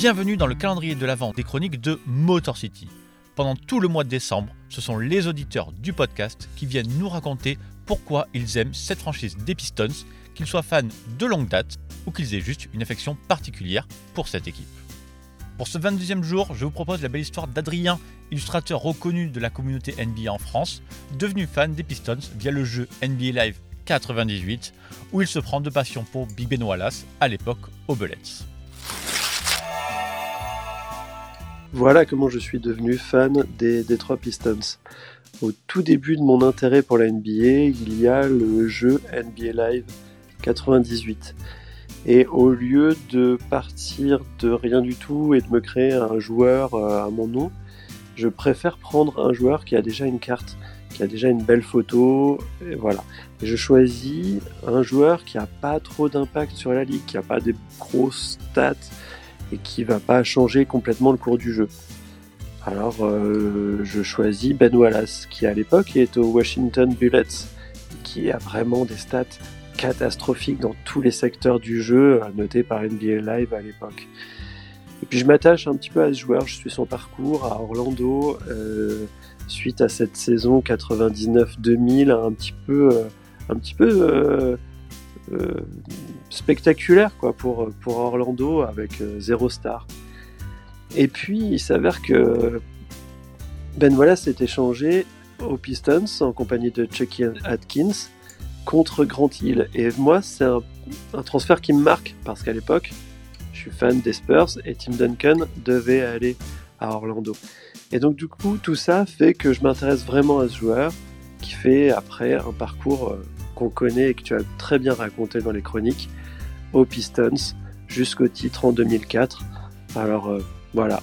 Bienvenue dans le calendrier de l'avant des chroniques de Motor City. Pendant tout le mois de décembre, ce sont les auditeurs du podcast qui viennent nous raconter pourquoi ils aiment cette franchise des Pistons, qu'ils soient fans de longue date ou qu'ils aient juste une affection particulière pour cette équipe. Pour ce 22e jour, je vous propose la belle histoire d'Adrien, illustrateur reconnu de la communauté NBA en France, devenu fan des Pistons via le jeu NBA Live 98, où il se prend de passion pour Big Ben Wallace, à l'époque aux Bullets. Voilà comment je suis devenu fan des Detroit Pistons. Au tout début de mon intérêt pour la NBA, il y a le jeu NBA Live 98. Et au lieu de partir de rien du tout et de me créer un joueur euh, à mon nom, je préfère prendre un joueur qui a déjà une carte, qui a déjà une belle photo, et voilà. je choisis un joueur qui n'a pas trop d'impact sur la ligue, qui n'a pas des grosses stats, et qui va pas changer complètement le cours du jeu. Alors euh, je choisis Ben Wallace, qui à l'époque est au Washington Bullets, qui a vraiment des stats catastrophiques dans tous les secteurs du jeu, noté par NBA Live à l'époque. Et puis je m'attache un petit peu à ce joueur, je suis son parcours à Orlando, euh, suite à cette saison 99-2000, un petit peu, euh, un petit peu spectaculaire quoi, pour, pour Orlando avec euh, zéro star. Et puis il s'avère que Ben Wallace s'est échangé aux Pistons en compagnie de Chucky Atkins contre Grant Hill. Et moi, c'est un, un, transfert qui me marque parce qu'à l'époque, je suis fan des Spurs et Tim Duncan devait aller à Orlando. Et donc, du coup, tout ça fait que je m'intéresse vraiment à ce joueur qui fait après un parcours euh, qu'on connaît et que tu as très bien raconté dans les chroniques aux Pistons jusqu'au titre en 2004. Alors euh, voilà,